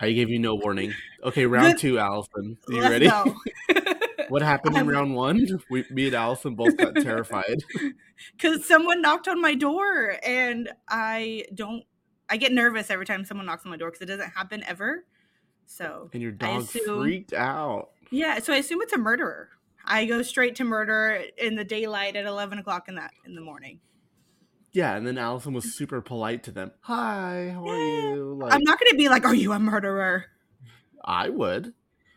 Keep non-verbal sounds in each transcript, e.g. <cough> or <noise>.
I gave you no warning. Okay, <laughs> round Good. two, Allison. You Let's ready? <laughs> What happened in round one? We, me and Allison both got <laughs> terrified. Because someone knocked on my door, and I don't. I get nervous every time someone knocks on my door because it doesn't happen ever. So And your I dog assume- freaked out. yeah, so I assume it's a murderer. I go straight to murder in the daylight at eleven o'clock in that in the morning. Yeah, and then Allison was super polite to them. Hi, how are you? Like, I'm not gonna be like, "Are you a murderer?" I would.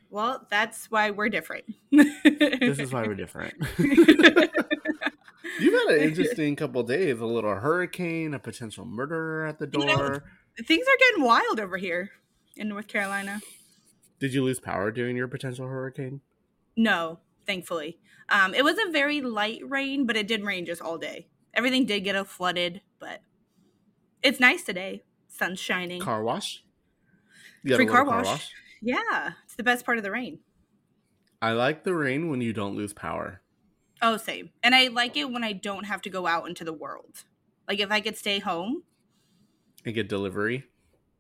Well, that's why we're different. This is why we're different. <laughs> You've had an interesting couple days. A little hurricane, a potential murderer at the You know, door. Things are getting wild over here in North Carolina. Did you lose power during your potential hurricane? No, thankfully. Um, it was a very light rain, but it did rain just all day. Everything did get a flooded, but it's nice today. Sun's shining. Car wash? You got a Free car wash. Yeah, it's the best part of the rain. I like the rain when you don't lose power. Oh, same. And I like it when I don't have to go out into the world. Like if I could stay home, And get delivery.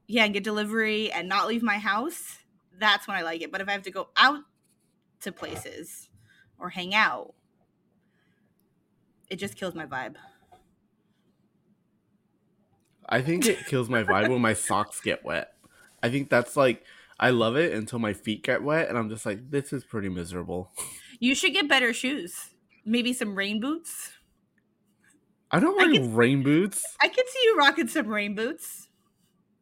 yeah, and get delivery and not leave my house, that's when I like it. But if I have to go out to places or hang out, it just kills my vibe. I think it kills my vibe when my socks get wet. I think that's like I love it until my feet get wet and I'm just like, this is pretty miserable. You should get better shoes. Maybe some rain boots. I don't I wear can- rain boots. I could see you rocking some rain boots.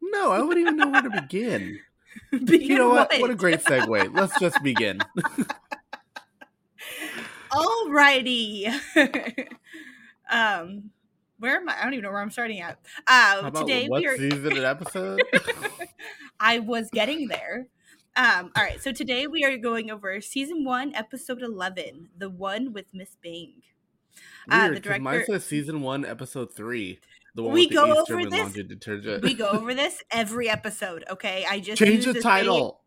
No, I wouldn't even know where to begin. <laughs> Begin You know what? what? What a great segue. Let's just begin. <laughs> Alrighty. <laughs> um, where am I? I don't even know where I'm starting at. Uh, today what we are. season and episode? <laughs> I was getting there. Um, all right, so today we are going over season one, episode eleven, the one with Miss Bing. Uh, the Weird, 'cause mine director- says season one, episode three. The one We with the go over this- laundry detergent. We go <laughs> over this every episode. Okay, I just Change the same- title.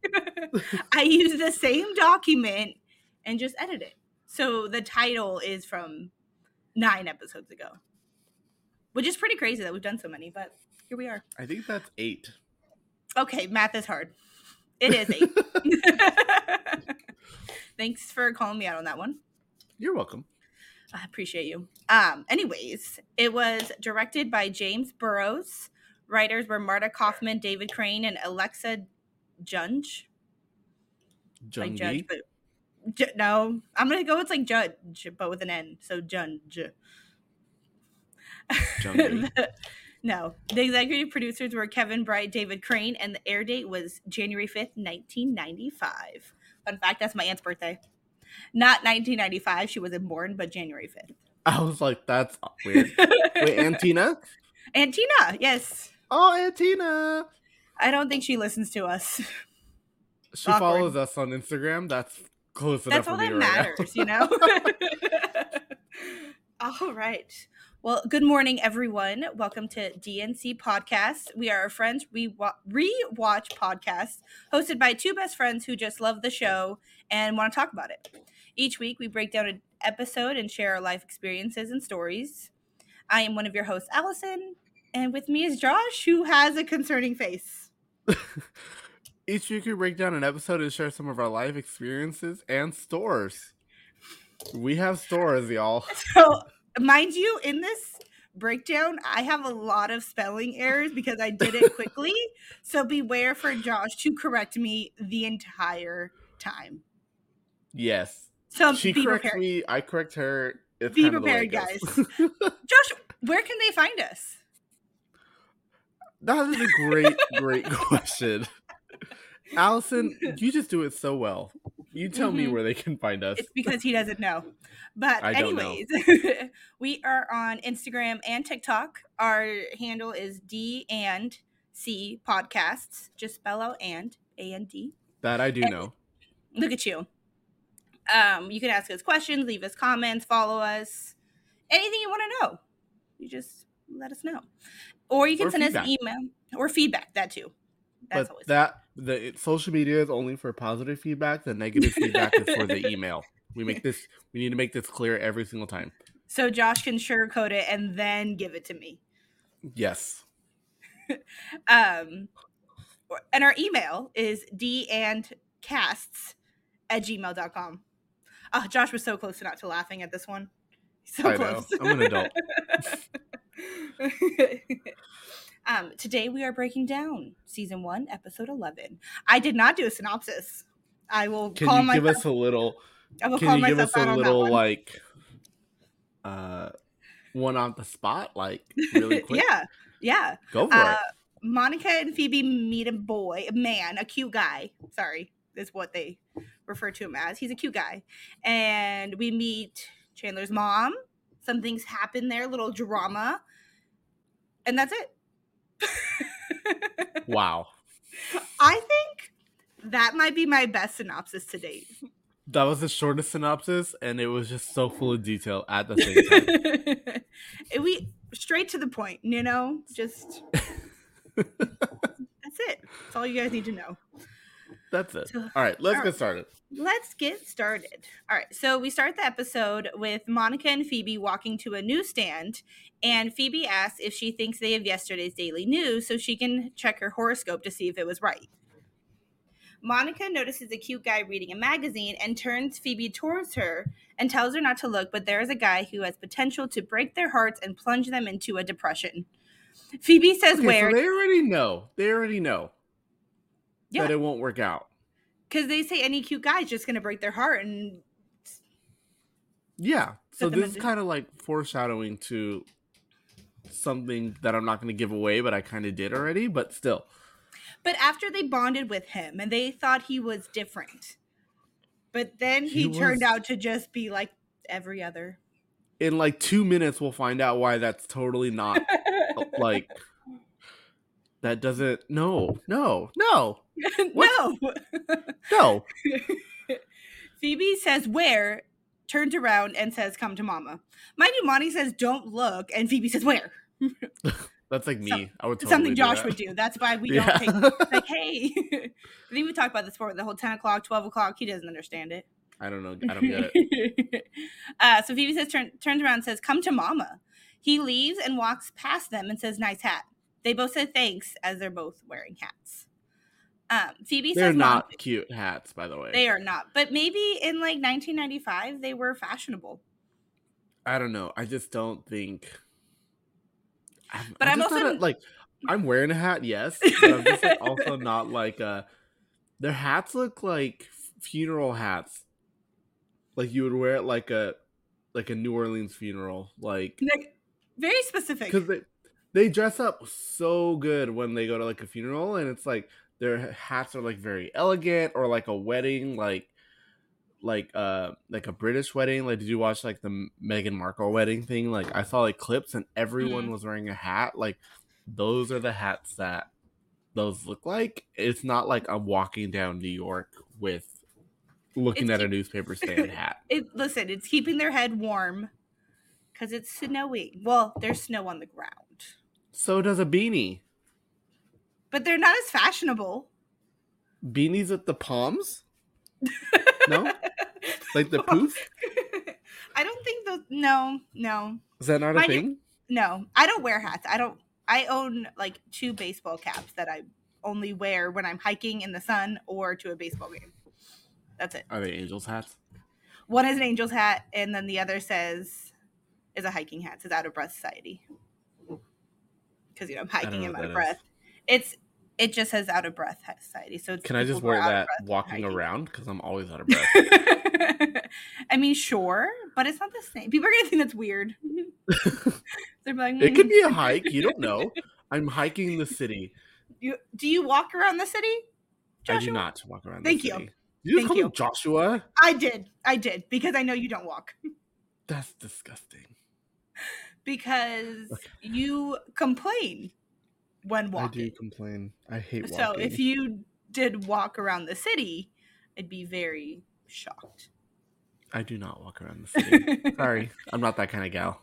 <laughs> I use the same document and just edit it. So the title is from nine episodes ago, which is pretty crazy that we've done so many, but here we are. I think that's eight. Okay, math is hard. It is eight. <laughs> Thanks for calling me out on that one. You're welcome. I appreciate you. Um, anyways, it was directed by James Burrows. Writers were Marta Kauffman, David Crane, and Alexa Junge. like judge, but Ju- no, I'm gonna go with like judge, but with an N. So Junge. <laughs> No, the executive producers were Kevin Bright, David Crane, and the air date was January 5th, 1995. Fun fact: that's my aunt's birthday. Not 1995; she wasn't born, but January 5th. I was like, that's weird. <laughs> Wait, Antina? Aunt Tina, yes. Oh, Antina. I don't think she listens to us. She Awkward. follows us on Instagram. That's close enough That's all that to write out. matters, you know? <laughs> all right. Well, good morning, everyone. Welcome to DNC Podcast. We are a friends re watch podcast hosted by two best friends who just love the show and want to talk about it. Each week, we break down an episode and share our life experiences and stories. I am one of your hosts, Allison, and with me is Josh, who has a concerning face. <laughs> Each week we break down an episode and share some of our life experiences and stores. We have stores, y'all. <laughs> So, mind you, in this breakdown, I have a lot of spelling errors because I did it <laughs> quickly. so beware for Josh to correct me the entire time. Yes. So She be corrects prepared. me, I correct her. It's Be kinda way it prepared, goes. <laughs> Josh, where can they find us? that is a great, great <laughs> question. Allison, you just do it so well. You tell me Mhm. where they can find us. It's because he doesn't know. But know. anyways, <laughs> we are on Instagram and TikTok. Our handle is D and C podcasts. Just spell out and A and D. That I do And- know. <laughs> look at you. Um, you can ask us questions, leave us comments, follow us, anything you want to know. You just let us know, or you can Or send us an email or feedback. That too. That's but always that the it- social media is only for positive feedback. The negative feedback is for the <laughs> email. We make this. We need to make this clear every single time. so Josh can sugarcoat it and then give it to me. Yes. <laughs> Um, and our email is d and casts at gmail.com. Oh, Josh was so close to not to laughing at this one. So I know. close. I'm an adult. <laughs> um, today we are breaking down season one, episode 11. I did not do a synopsis. I will Can call you myself. give us a little? I will call Can you give us a little like, uh, one on the spot, like really <laughs> quick? yeah, yeah. Go for Uh, it. Monica and Phoebe meet a boy, a man, a cute guy. Sorry, is what they refer to him as. He's a cute guy. And we meet Chandler's mom. Some things happen there, little drama. And that's it. <laughs> Wow, I think that might be my best synopsis to date. that was the shortest synopsis, and it was just so full of detail at the same time. <laughs> we straight to the point, you know? Just <laughs> that's it. That's all you guys need to know. That's it. So- All right, let's all get started. Let's get started. All right, so we start the episode with Monica and Phoebe walking to a newsstand, and Phoebe asks if she thinks they have yesterday's daily news so she can check her horoscope to see if it was right. Monica notices a cute guy reading a magazine and turns Phoebe towards her and tells her not to look, but there is a guy who has potential to break their hearts and plunge them into a depression. Phoebe says Okay, where so they already know. They already know Yeah. that it won't work out. because they say any cute guy is just going to break their heart and Yeah. So this is kind of like foreshadowing to something that I'm not going to give away, but I kind of did already. But still, But after they bonded with him and they thought he was different. But then he, He turned was- out to just be like every other. in like two minutes, we'll find out why that's totally not <laughs> like. That doesn't. No, no, no, <laughs> no. no. <laughs> Phoebe says where, turns around and says, Come to mama. Mind you, Monty says, Don't look. And Phoebe says, Where? <laughs> That's like me. Some- I would totally Something Josh would do. That's why we yeah. don't take like, hey. I think we talked about this before. The whole 10 o'clock, 12 o'clock. He doesn't understand it. I don't know. I don't get it. uh, so Phoebe says, turn, turns around and says, "Come to Mama." He leaves and walks past them and says, "Nice hat." They both said thanks as they're both wearing hats. Um, Phoebe They're says, "Mom," not cute hats, by the way. They are not, but maybe in like 1995 they were fashionable. I don't know. I just don't think. I'm, But I'm not also- a- like I'm wearing a hat, yes, but I'm just like, also <laughs> not like uh Their hats look like funeral hats, like you would wear it like a like a New Orleans funeral, like Like, very specific. because they dress up so good when they go to like a funeral, and it's like their hats are like very elegant, or like a wedding, like like uh like a British wedding. Like, did you watch like the Meghan Markle wedding thing? Like, I saw like clips, and everyone Mhm. was wearing a hat. Like, those are the hats that those look like. It's not like I'm walking down New York with looking It's at a newspaper <laughs> stand hat. It, listen, it's keeping their head warm because it's snowing. Well, there's snow on the ground, So does a beanie. but they're not as fashionable. Beanies at the palms. <laughs> No? Like the poof? <laughs> I don't think those. No, no, Is that not a Mind you- thing? no. I don't wear hats. I don't. I own like two baseball caps that I only wear when I'm hiking in the sun or to a baseball game. That's it. Are they angels hats? One is an Angels hat, and then the other says is a hiking hat. It says Out of Breath Society. Because you know I'm hiking in my breath. It's it just says Out of Breath Society. So it's Can I just wear that walking around? Because I'm always out of breath. <laughs> I mean, sure, but it's not the same. People are gonna think that's weird. <laughs> They're like, it could "Mm." be a hike. You don't know. <laughs> I'm hiking the city. You, do you walk around the city? Joshua? I do not walk around Thank the you. city. You Thank call you. me Joshua? I did. I did because I know you don't walk That's disgusting. Because you complain when walking. I do complain. I hate walking. So if you did walk around the city, I'd be very shocked. I do not walk around the <laughs> city. Sorry, I'm not that kind of gal.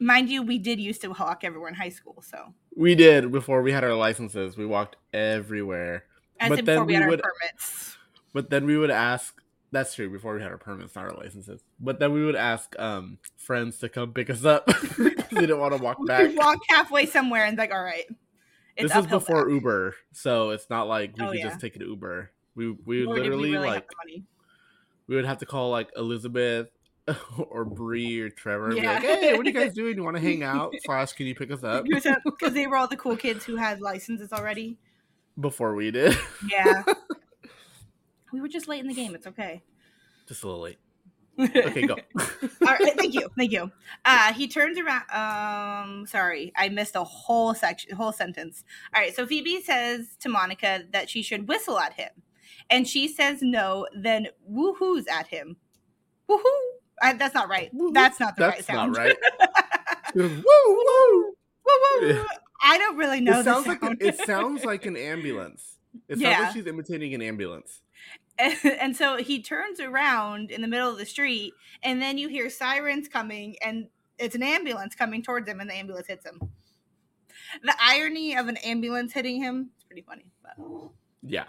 Mind you, we did used to walk everywhere in high school. So We did before we had our licenses. We walked everywhere. I But then before we we had our would- permits. But then we would ask. That's true. Before we had our permits, not our licenses. But then we would ask um, friends to come pick us up <laughs> because we didn't want to walk back. Walk halfway somewhere and like, all right, this is before back. Uber, so it's not like we Oh, could yeah. just take an Uber. We we would did we literally really like we would have to call like Elizabeth <laughs> or Bree or Trevor and be like, Yeah. "Hey, what are you guys doing? You want to hang out? <laughs> Slash, can you pick us up?" Because they were all the cool kids who had licenses already. Before we did, Yeah. We were just late in the game. It's okay. just a little late. <laughs> Okay, go. All right, thank you, thank you. Uh, he turns around. Um, sorry, I missed a whole section, whole sentence. All right, so Phoebe says to Monica that she should whistle at him, and she says no. Then woohoo's at him. Woohoo! I, that's not right. Woohoo. That's not the right sound. That's not right. <laughs> woo woo. Woo woo! Yeah. I don't really know It sounds like it sounds like an ambulance. It sounds Yeah. like she's imitating an ambulance. and, <laughs> and so he turns around in the middle of the street and then you hear sirens coming and it's an ambulance coming towards him and the ambulance hits him the irony of an ambulance hitting him is pretty funny but. Yeah.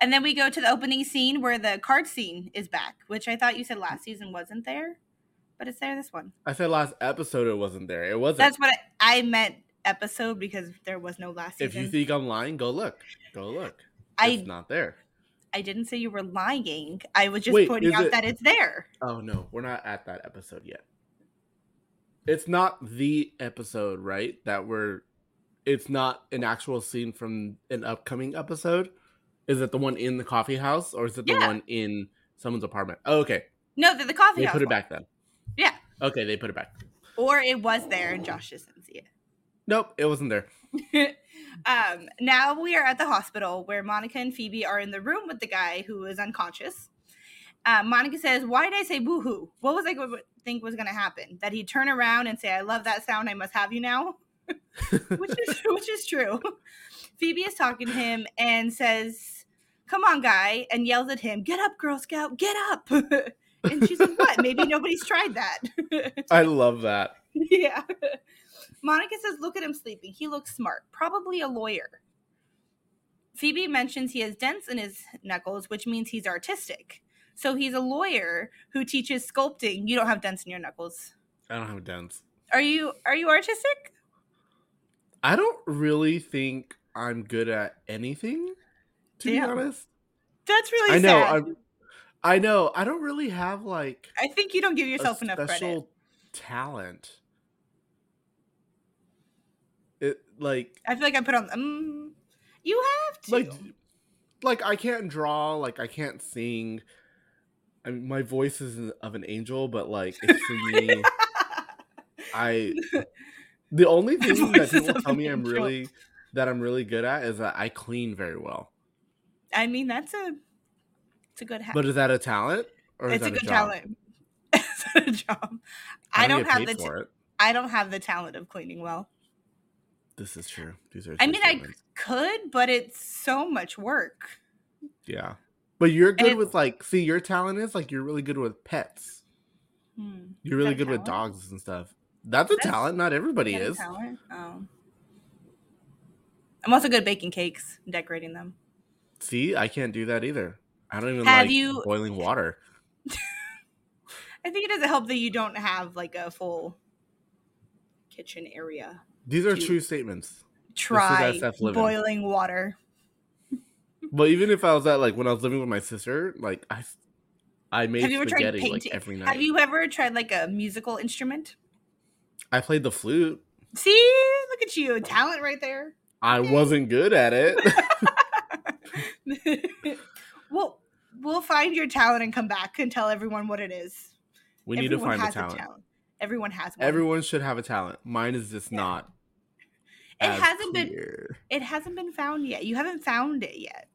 and then we go to the opening scene where the card scene is back which i thought you said last season wasn't there but it's there this one I said last episode it wasn't there. It wasn't. that's what i, I meant episode because there was no last if you think I'm lying, go look. Go look. I- it's not there. i didn't say you were lying i was just Wait, pointing out it- that it's there Oh no, we're not at that episode yet. It's not the episode, right? That we're it's not an actual scene from an upcoming episode. Is it the one in the coffee house or is it the Yeah. one in someone's apartment? Oh, okay. no the, the coffee They house They put it one. back then. Yeah. Okay, they put it back. or it was there and josh just didn't see it Nope, it wasn't there. <laughs> um, now we are at the hospital where Monica and Phoebe are in the room with the guy who is unconscious. Uh, Monica says, "Why did I say boohoo? What was I going to think was going to happen? That he'd turn around and say, "I love that sound. I must have you now," <laughs> which is which is true. Phoebe is talking to him and says, "Come on, guy," and yells at him, "Get up, Girl Scout! Get up!" <laughs> and she's like, "What? Maybe nobody's tried that." I love that. yeah. Monica says, Look at him sleeping. He looks smart. Probably a lawyer. Phoebe mentions he has dents in his knuckles, which means he's artistic. So he's a lawyer who teaches sculpting. You don't have dents in your knuckles. I don't have dents. Are you are you artistic? I don't really think I'm good at anything, to Yeah. be honest. That's really I know. sad. I'm, I know. I don't really have like I think you don't give yourself enough credit. special talent. It like I feel like I put on um you have to. like like I can't draw. Like I can't sing. I mean, my voice is of an angel, but like it's for <laughs> me <laughs> I the only thing that people tell me I'm angel. really that I'm really good at is that I clean very well. I mean that's a it's a good habit. But is that a talent or is it's a good job? talent. <laughs> it's a job. I, don't, have the. I don't have the talent of cleaning well. This is true. These are. I mean, I could, but it's so much work. yeah, but you're good with like. See, your talent is like you're really good with pets. Hmm. You're really good with dogs and stuff. That's a That's- talent. Not everybody Is that a is. talent? Oh. I'm also good at baking cakes decorating them. See, I can't do that either. I don't even Have like you- boiling water. <laughs> I think it doesn't help that you don't have like a full kitchen area. These are true statements. Try boiling water. But even if I was at like when I was living with my sister, like I, I made Have you ever tried spaghetti like every night. Have you ever tried like a musical instrument? I played the flute. See, look at you, talent right there. I wasn't good at it. <laughs> we'll we'll find your talent and come back and tell everyone what it is. we need to find a talent. talent. Everyone has one. Everyone should have a talent. Mine is just Yeah. not. It hasn't been- It hasn't been found yet. You haven't found it yet.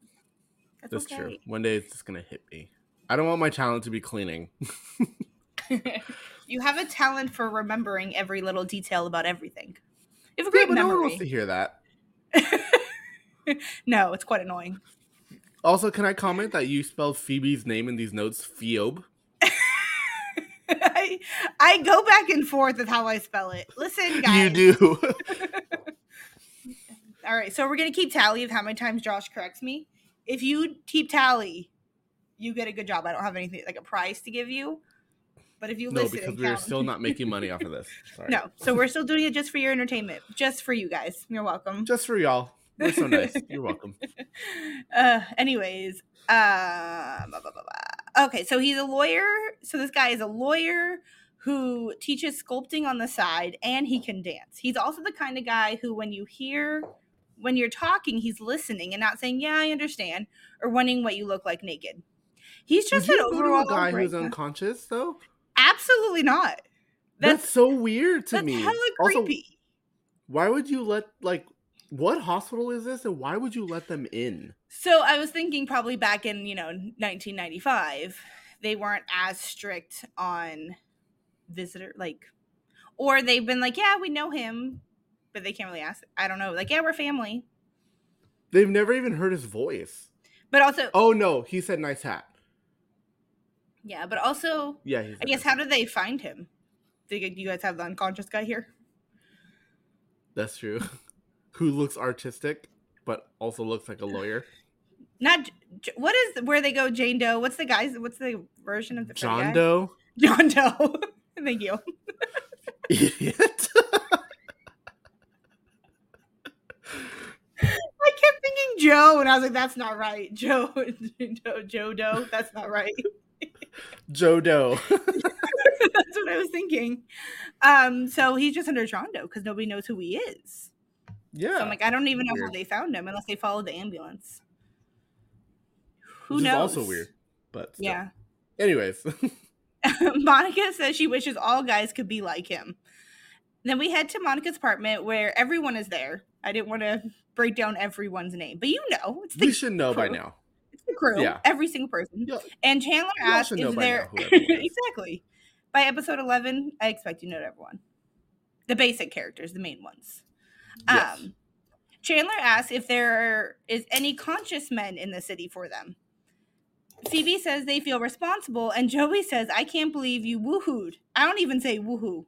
That's, That's okay. true. One day it's just gonna hit me. I don't want my talent to be cleaning. <laughs> you have a talent for remembering every little detail about everything. You have a Yeah, great but no one memory. wants to hear that. <laughs> no, it's quite annoying. Also, can I comment that you spelled Phoebe's name in these notes Phoebe? <laughs> I, I go back and forth with how I spell it. Listen, guys. You do. All right, so we're gonna keep tally of how many times Josh corrects me. If you keep tally, you get a good job. I don't have anything like a prize to give you, But if you No, listen, because we are still not making money off of <laughs> this. Sorry. no. So we're still doing it just for your entertainment, just for you guys. You're welcome. Just for y'all. We're so nice. <laughs> You're welcome. uh, anyways, uh, blah, blah, blah. okay. So he's a lawyer. So this guy is a lawyer who teaches sculpting on the side, and he can dance. He's also the kind of guy who, when you hear when you're talking, he's listening and not saying, "Yeah, I understand," or wondering what you look like naked. He's just Would an you go to overall a guy who's unconscious though? Absolutely not. That's, That's so weird to that's me. hella Also, creepy. why would you let like what hospital is this and why would you let them in? So I was thinking probably back in, you know, 1995, they weren't as strict on visitor like or they've been like, yeah, we know him, but they can't really ask. I don't know. Like, yeah, we're family. They've never even heard his voice. But also, Oh no, he said nice hat. yeah, but also, Yeah, I guess nice how did they find him? Do you you guys have the unconscious guy here? That's true. <laughs> Who looks artistic but also looks like a lawyer. Not what is where they go Jane Doe? What's the guy's what's the version of the John guy? Doe. John Doe. <laughs> Thank you. <laughs> Idiot. I kept thinking Joe, and I was like, "That's not right, <laughs> Joe, Joe, Joe Doe. That's not right." <laughs> Joe Doe. <laughs> That's what I was thinking. Um, so he's just under John Doe because nobody knows who he is. yeah. So I'm like, I don't even know how they found him unless they followed the ambulance. Who Which is knows? also weird. But still. Yeah. Anyways. Monica says she wishes all guys could be like him. Then we head to Monica's apartment where everyone is there. I didn't want to break down everyone's name, but you know, it's the, we should know by now. it's the crew, Yeah. every single person. And Chandler asks, "Is there now who <laughs> everyone is. exactly?" By episode eleven, I expect you know everyone, the basic characters, the main ones. Yes. Um, Chandler asks if there is any conscious men in the city for them. Phoebe says they feel responsible, and Joey says, I can't believe you woohooed. I don't even say woohoo.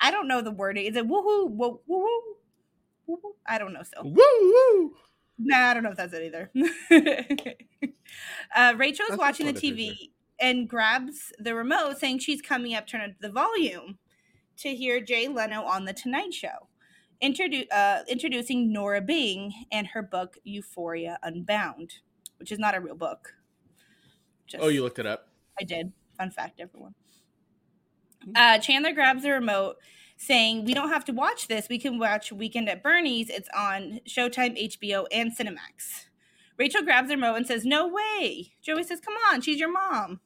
I don't know the wording. Is it woohoo? Woo woo woo? I don't know still. Woo woo. Nah, I don't know if that's it either. <laughs> uh, Rachel's That's watching the what it is, TV and grabs the remote, saying she's coming up, turn up the volume to hear Jay Leno on The Tonight Show. Introdu- uh, introducing Nora Bing and her book Euphoria Unbound, which is not a real book. Just, Oh, you looked it up. I did. Fun fact, everyone. Hmm. Uh, Chandler grabs the remote, saying, "We don't have to watch this. We can watch Weekend at Bernie's. It's on Showtime, HBO, and Cinemax." Rachel grabs the remote and says, "No way." Joey says, "Come on, she's your mom."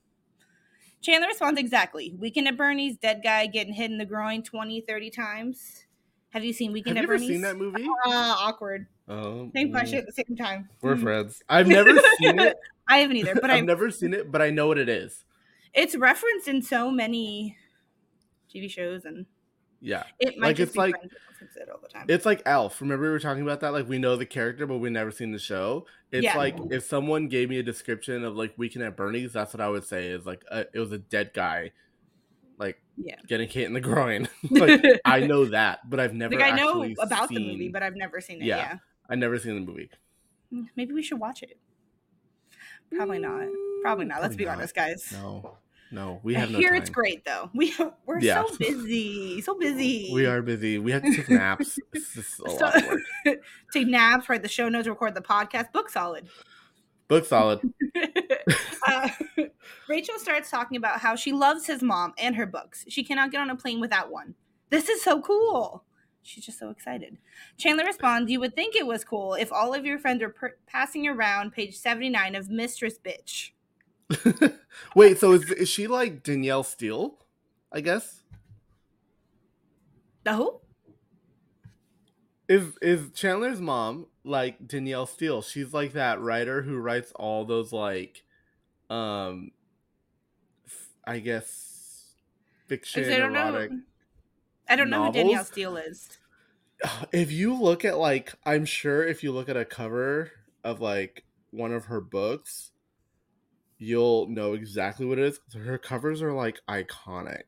Chandler responds, "Exactly. Weekend at Bernie's. Dead guy getting hit in the groin 20, 30 times. Have you seen Have Weekend you at ever Bernie's?" seen that movie? Uh, awkward. Oh, Same mm, question at the same time. We're Mm. friends. I've never seen it. <laughs> I haven't either, but I've I never seen it, but I know what it is. it's referenced in so many TV shows, and Yeah. it might Like, just it's be like- it all the time. It's like Elf. Remember we were talking about that? Like we know the character, but we never seen the show. It's Yeah. like if someone gave me a description of like Weekend at Bernie's, that's what I would say is like a, it was a dead guy, like Yeah. getting hit in the groin. <laughs> <laughs> like I know that, but I've never. like I know about the movie, but I've never seen it. Yeah. Yeah. I never seen the movie. Mm, Maybe we should watch it. Probably not. Probably not. Let's be not. honest, guys. No, no, we have no hear time. it's great though. <laughs> We we're Yeah. so <laughs> busy, so busy. We are busy. We have to take naps. It's just a <laughs> So- lot of work. Take naps, write the show notes, record the podcast. Book solid. Book solid. uh, Rachel starts talking about how she loves his mom and her books. She cannot get on a plane without one. This is so cool. She's just so excited. Chandler responds, You would think it was cool if all of your friends were per- passing around page 79 of Mistress Bitch. <laughs> Wait, so is is she like Danielle Steel? I guess The who? is is Chandler's mom like Danielle Steel? She's like that writer who writes all those like, um, I guess fiction, I don't know. erotic. I don't know who Danielle? Steel is. <sighs> If you look at like, I'm sure if you look at a cover of like one of her books, you'll know exactly what it is. Her covers are like iconic.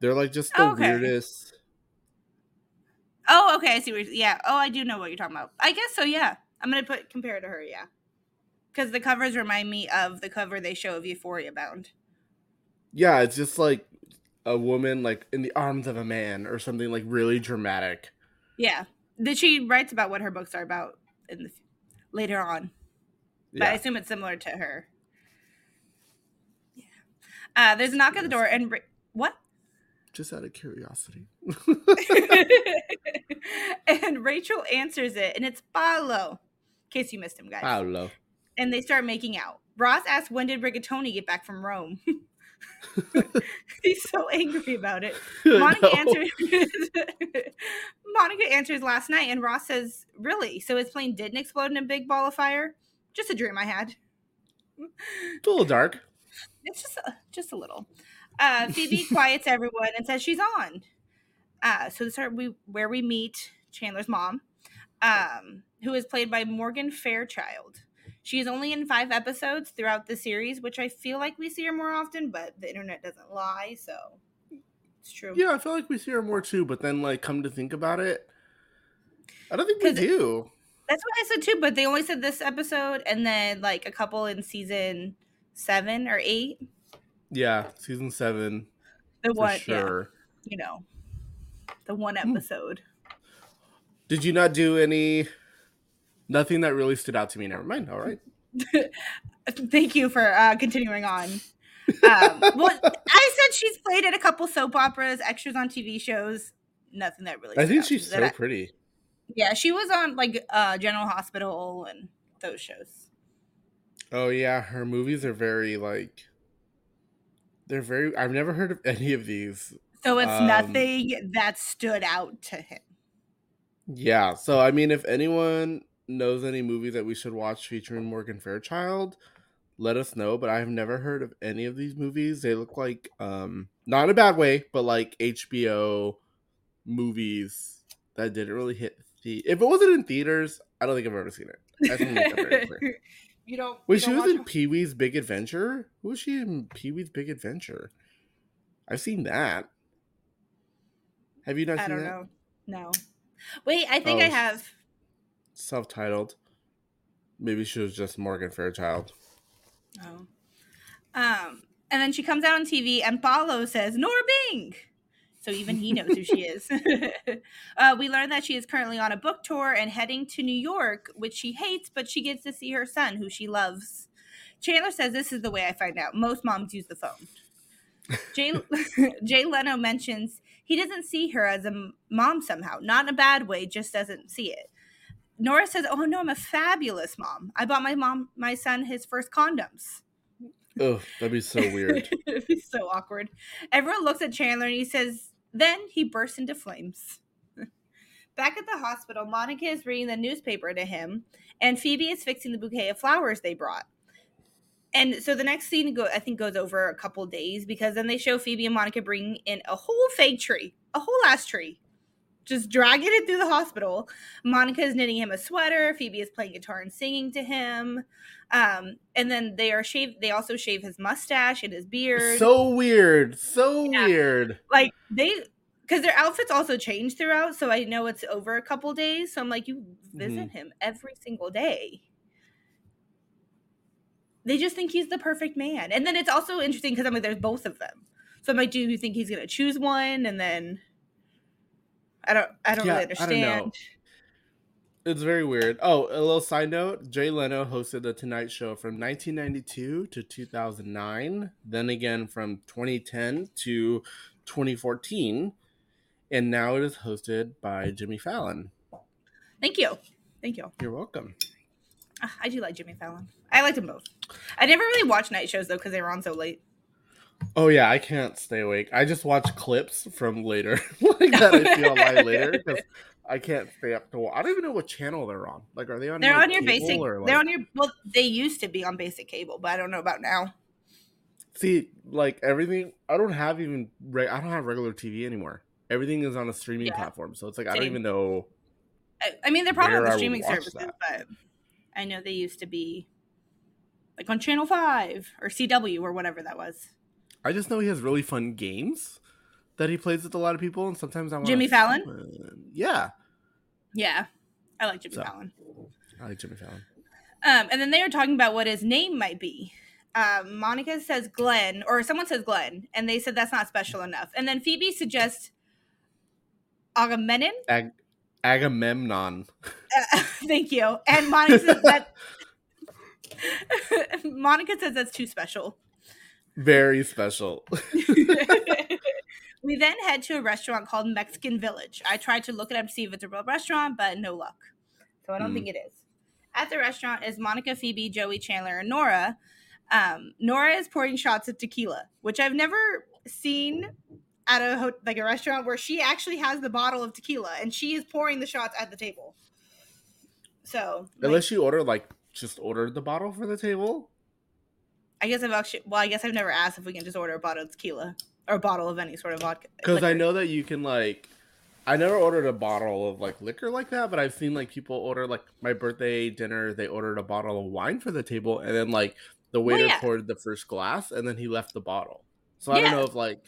They're like just the okay. weirdest. Oh, okay. I see. What you're, yeah. Oh, I do know what you're talking about. I guess so. Yeah. I'm gonna put compare it to her. Yeah. Because the covers remind me of the cover they show of Euphoria Bound. Yeah, it's just like a woman like in the arms of a man or something like really dramatic. Yeah, that she writes about what her books are about in the later on. But I assume it's similar to her. Yeah. Uh, there's a knock at the door, and Ra- what? Just out of curiosity. <laughs> and Rachel answers it, and it's Paolo. In case you missed him, guys. Paolo. And they start making out. Ross asks, "When did Rigatoni get back from Rome?" <laughs> He's so angry about it. <laughs> Monica No. answers. Monica answers last night, and Ross says, "Really? So his plane didn't explode in a big ball of fire? Just a dream I had. It's a little dark. It's just a, just a little." Uh, Phoebe <laughs> quiets everyone and says she's on. Uh, so this is we where we meet Chandler's mom, um, who is played by Morgan Fairchild. She is only in five episodes throughout the series, which I feel like we see her more often, but the internet doesn't lie, so it's true. Yeah, I feel like we see her more too, but then like come to think about it, I don't think we do. That's what I said too, but they only said this episode and then like a couple in season seven or eight. Yeah, season seven The one, yeah, sure. you know, the one Hmm. episode. Did you not do any? Nothing that really stood out to me. Never mind. All right. <laughs> Thank you for uh, continuing on. Um, <laughs> well, I said she's played in a couple soap operas, extras on TV shows. Nothing that really. I think she's so I- pretty. yeah, she was on like uh, General Hospital and those shows. Oh yeah, her movies are very like. They're very. I've never heard of any of these. So it's Um, nothing that stood out to him. Yeah. So I mean, if anyone knows any movie that we should watch featuring Morgan Fairchild, let us know. But I've never heard of any of these movies. They look like um not in a bad way, but like HBO movies that didn't really hit the. If it wasn't in theaters, I don't think I've ever seen it. <laughs> I just wanna make that very clear. you don't. Wait, you she don't was watch in Pee Wee's Big Adventure. Who was she in Pee Wee's Big Adventure? I've seen that. Have you not I seen don't that? know. No. Wait, I think I Oh. have. Self-titled. Maybe she was just Morgan Fairchild. Oh. Um, and then she comes out on TV, and Paolo says, Nora Bing! So even he knows who she is. <laughs> uh, we learn that she is currently on a book tour and heading to New York, which she hates, but she gets to see her son, who she loves. Chandler says, This is the way I find out. Most moms use the phone. <laughs> Jay, <laughs> Jay Leno mentions he doesn't see her as a mom somehow, not in a bad way, just doesn't see it. Nora says, "Oh no, I'm a fabulous mom. I bought my mom, my son, his first condoms." Ugh, that'd be so weird. It'd be so awkward. Everyone looks at Chandler and he says, then he bursts into flames. <laughs> Back at the hospital, Monica is reading the newspaper to him, and Phoebe is fixing the bouquet of flowers they brought. And so the next scene, go, I think, goes over a couple days because then they show Phoebe and Monica bringing in a whole fake tree, a whole ass tree, just dragging it through the hospital. Monica is knitting him a sweater. Phoebe is playing guitar and singing to him. Um, and then they are shave. They also shave his mustache and his beard. so weird. So Yeah. weird. like they, because their outfits also change throughout. So I know it's over a couple days. So I'm like, you visit him every single day. They just think he's the perfect man, and then it's also interesting because I'm like, there's both of them. So I'm like, do you think he's gonna choose one, and then I don't, I don't Yeah, really I don't know. understand. It's very weird. Oh, a little side note: Jay Leno hosted the Tonight Show from 1992 to 2009, then again from 2010 to 2014, and now it is hosted by Jimmy Fallon. Thank you, thank you. You're welcome. Ah, I do like Jimmy Fallon. I liked them both. I never really watched night shows though because they were on so late. Oh yeah, I can't stay awake. I just watch clips from later, <laughs> like that I see online later because I can't stay up to. I don't even know what channel they're on. Like, are they on? They're like, on your cable basic. or, They're on your. Well, they used to be on basic cable, but I don't know about now. See, like everything, I don't have even. Re- I don't have regular TV anymore. Everything is on a streaming Yeah. platform, so it's like I don't even know. I, I mean, they're probably on the streaming services, that. but I know they used to be like on Channel Five or CW or whatever that was. I just know he has really fun games that he plays with a lot of people, and sometimes I want Jimmy Fallon? Yeah, Yeah, I like Jimmy So. Fallon. I like Jimmy Fallon. Um, and then they were talking about what his name might be. um, Monica says Glenn, or someone says Glenn, and they said that's not special enough. And then Phoebe suggests Agamemnon. Ag- Agamemnon. Uh, <laughs> thank you. And Monica says that. <laughs> <laughs> Monica says that's too special. Very special. <laughs> <laughs> we then head to a restaurant called Mexican Village. I tried to look it up to see if it's a real restaurant, but no luck. So I don't Hmm. think it is. At the restaurant is Monica, Phoebe, Joey, Chandler, and Nora. Um, Nora is pouring shots of tequila, which I've never seen at a ho- like a restaurant where she actually has the bottle of tequila and she is pouring the shots at the table. So, like, Unless you order like just order the bottle for the table. I guess I've actually well, I guess I've never asked if we can just order a bottle of tequila or a bottle of any sort of vodka. Because I know that you can like I never ordered a bottle of like liquor like that, but I've seen like people order like my birthday dinner, they ordered a bottle of wine for the table and then like the oh, waiter yeah. poured the first glass and then he left the bottle. So I Yeah. don't know if like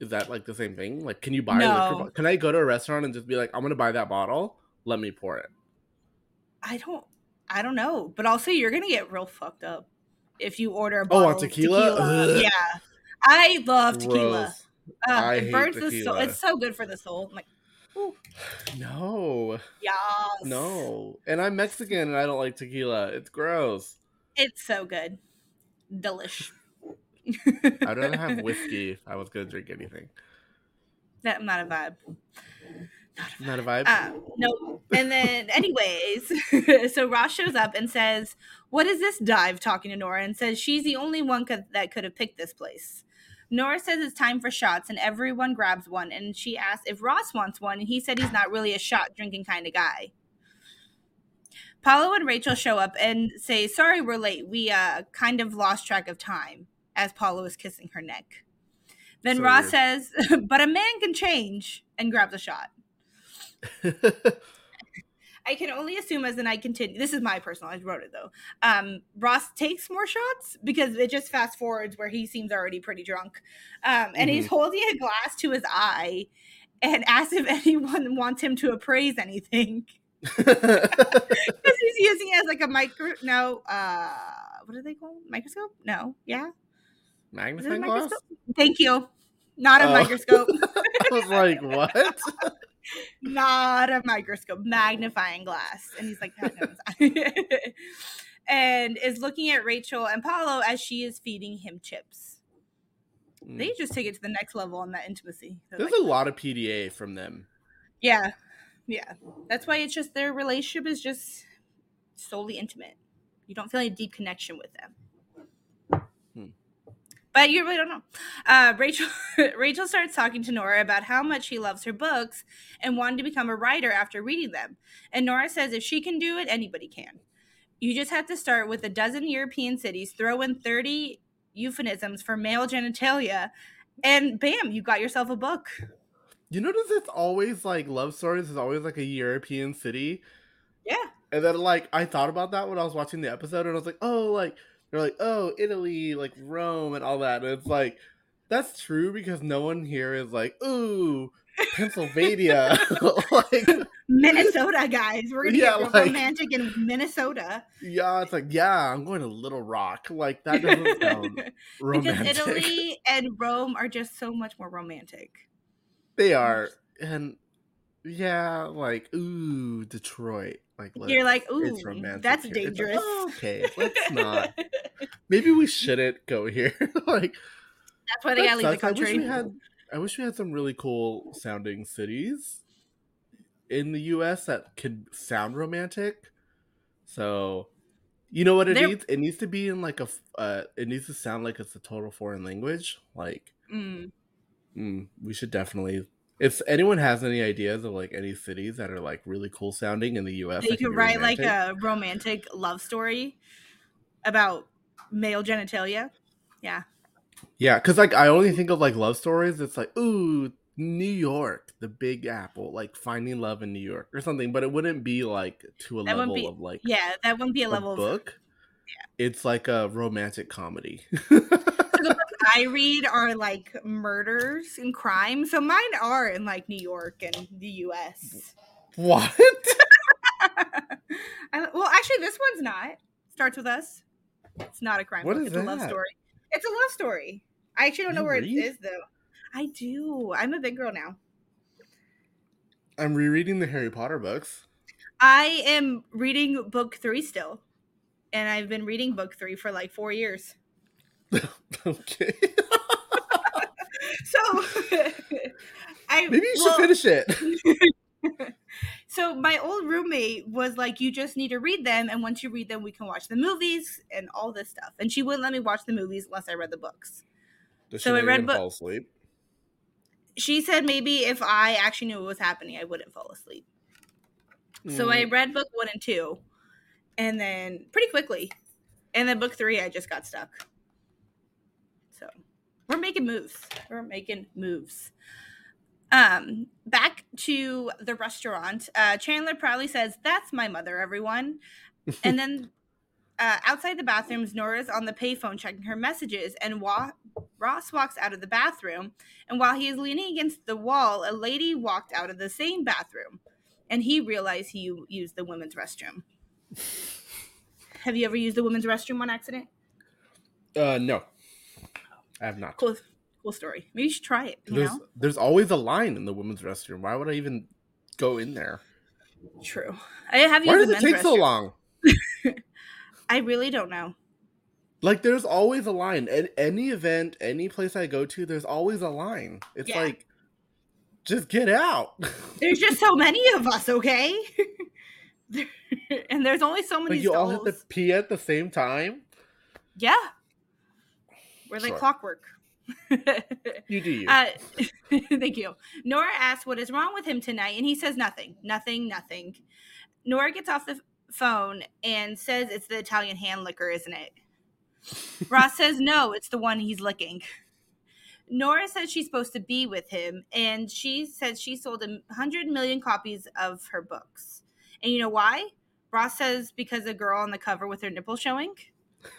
is that like the same thing? Like can you buy a liquor No. bottle? Can I go to a restaurant and just be like, I'm gonna buy that bottle? Let me pour it. I don't I don't know, but also you're gonna get real fucked up if you order a Oh, bottle on of tequila? Yeah, I love tequila. Uh, I it burns the soul. It's so good for the soul. I'm like, No. yes, No. And I'm Mexican and I don't like tequila. It's gross. it's so good, delish. I'd rather have <laughs> whiskey if I was gonna drink anything. That not a vibe. Not a vibe. Um, no. And then, <laughs> anyways, <laughs> so Ross shows up and says, "What is this dive?" Talking to Nora and says she's the only one could, that could have picked this place. Nora says it's time for shots, and everyone grabs one. And she asks if Ross wants one, and he said he's not really a shot drinking kind of guy. Paolo and Rachel show up and say, "Sorry, we're late. We uh kind of lost track of time." As Paolo is kissing her neck. Then So Ross weird. says, <laughs> "But a man can change," and grabs a shot. <laughs> I can only assume as the night continues. This is my personal. I wrote it though. Um, Ross takes more shots because it just fast forwards where he seems already pretty drunk, um, and he's holding a glass to his eye and asks if <laughs> anyone wants him to appraise anything <laughs> because he's using it as like a micro. No, uh, what are they called? microscope? No, yeah, is it a Magnifying glass? Thank you. Not a Oh. microscope. I was like, what? Not a microscope, magnifying glass. And he's like, <laughs> and is looking at Rachel and Paolo as she is feeding him chips. Mm. They just take it to the next level on that intimacy. They're There's like, a lot of PDA from them. yeah, yeah. That's why it's just their relationship is just solely intimate. You don't feel any deep connection with them. But you really don't know. Uh, Rachel <laughs> Rachel starts talking to Nora about how much she loves her books and wanted to become a writer after reading them. And Nora says if she can do it, anybody can. You just have to start with a dozen European cities, throw in 30 euphemisms for male genitalia, and bam, you got yourself a book. You notice it's always like love stories is always like a European city. Yeah. And then like I thought about that when I was watching the episode and I was like, oh like they're like, oh, Italy, like Rome and all that. And it's like that's true because no one here is like, ooh, Pennsylvania. <laughs> <laughs> like Minnesota, guys. We're gonna Yeah, get like- romantic in Minnesota. yeah, it's like, yeah, I'm going to Little Rock. Like that doesn't <laughs> sound because. Italy and Rome are just so much more romantic. They are. And yeah, like, ooh, Detroit. Like You're like, ooh, that's here. It's like, dangerous. "Oh, okay, let's not. <laughs> Maybe we shouldn't go here. <laughs> like that's why they gotta leave the sucks. I wish country. we had. I wish we had some really cool sounding cities in the U.S. that could sound romantic. So, you know what it There- needs? It needs to be in like a. Uh, it needs to sound like it's a total foreign language. Like, Mm. mm, we should definitely. If anyone has any ideas of like any cities that are like really cool sounding in the U.S., You could write like a romantic love story about male genitalia. Yeah. Yeah, because like I only think of like love stories. It's like, ooh, New York, the Big Apple, like finding love in New York or something. But it wouldn't be like to a That level be- of like Yeah, that wouldn't be a a level of book. It's like a romantic comedy. <laughs> So the books I read are like murders and crime. So mine are in like New York and the US. what? <laughs> I, well, actually, this one's not. Starts with us. It's not a crime What book. is It's a love story. It's a love story. I actually don't know where read? it is though. I do. I'm a big girl now. I'm rereading the Harry Potter books. I am reading book three still, and I've been reading book three for like four years. <laughs> okay. So, <laughs> I Maybe you should finish it. <laughs> So my old roommate was like, "You just need to read them, and once you read them, we can watch the movies and all this stuff." And she wouldn't let me watch the movies unless I read the books. Does So I read book- fall asleep. She said maybe if I actually knew what was happening, I wouldn't fall asleep. So I Mm, read book one and two, and then pretty quickly, and then book three, I just got stuck. We're making moves. We're making moves. Um, back to the restaurant. Uh, Chandler proudly says, "That's my mother, everyone." and then <laughs> uh, outside the bathrooms, Nora's on the payphone checking her messages, and Wa- Ross walks out of the bathroom. And while he is leaning against the wall, a lady walked out of the same bathroom, and he realized he u- used the women's restroom. <laughs> Have you ever used the women's restroom on accident? Uh, no, I have not. Cool, cool story. Maybe you should try it. You There's know, there's always a line in the women's restroom. Why would I even go in there? true. I have Why does it take so long? <laughs> I really don't know. Like there's always a line. At any event, any place I go to, there's always a line. It's Yeah. like just get out. <laughs> There's just so many of us, okay? <laughs> and there's only so many like you all have to pee at the same time. Yeah. We're like clockwork. <laughs> You do you. uh, <laughs> thank you. Nora asks what is wrong with him tonight, and he says nothing, nothing, nothing. Nora gets off the phone and says it's the Italian hand liquor, isn't it? <laughs> Ross says no, it's the one he's licking. Nora says she's supposed to be with him, and she says she sold a 100 million copies of her books. And you know why? Ross says because a girl on the cover with her nipple showing. <laughs>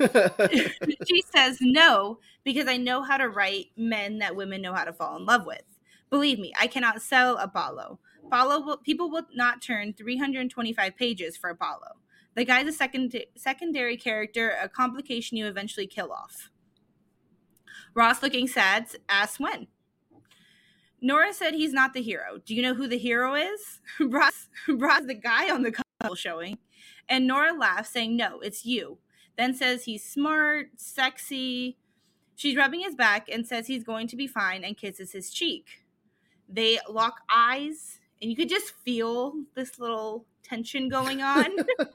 she says no because I know how to write men that women know how to fall in love with. Believe me, I cannot sell Paolo. Paolo will, people will not turn 325 pages for Paolo. The guy's a second, secondary character, a complication you eventually kill off. Ross, looking sad, asks when. Nora said he's not the hero. Do you know who the hero is? <laughs> Ross, Ross, the guy on the cover showing. And Nora laughs, saying, No, it's you then says he's smart, sexy. She's rubbing his back and says he's going to be fine and kisses his cheek. They lock eyes, and you could just feel this little tension going on.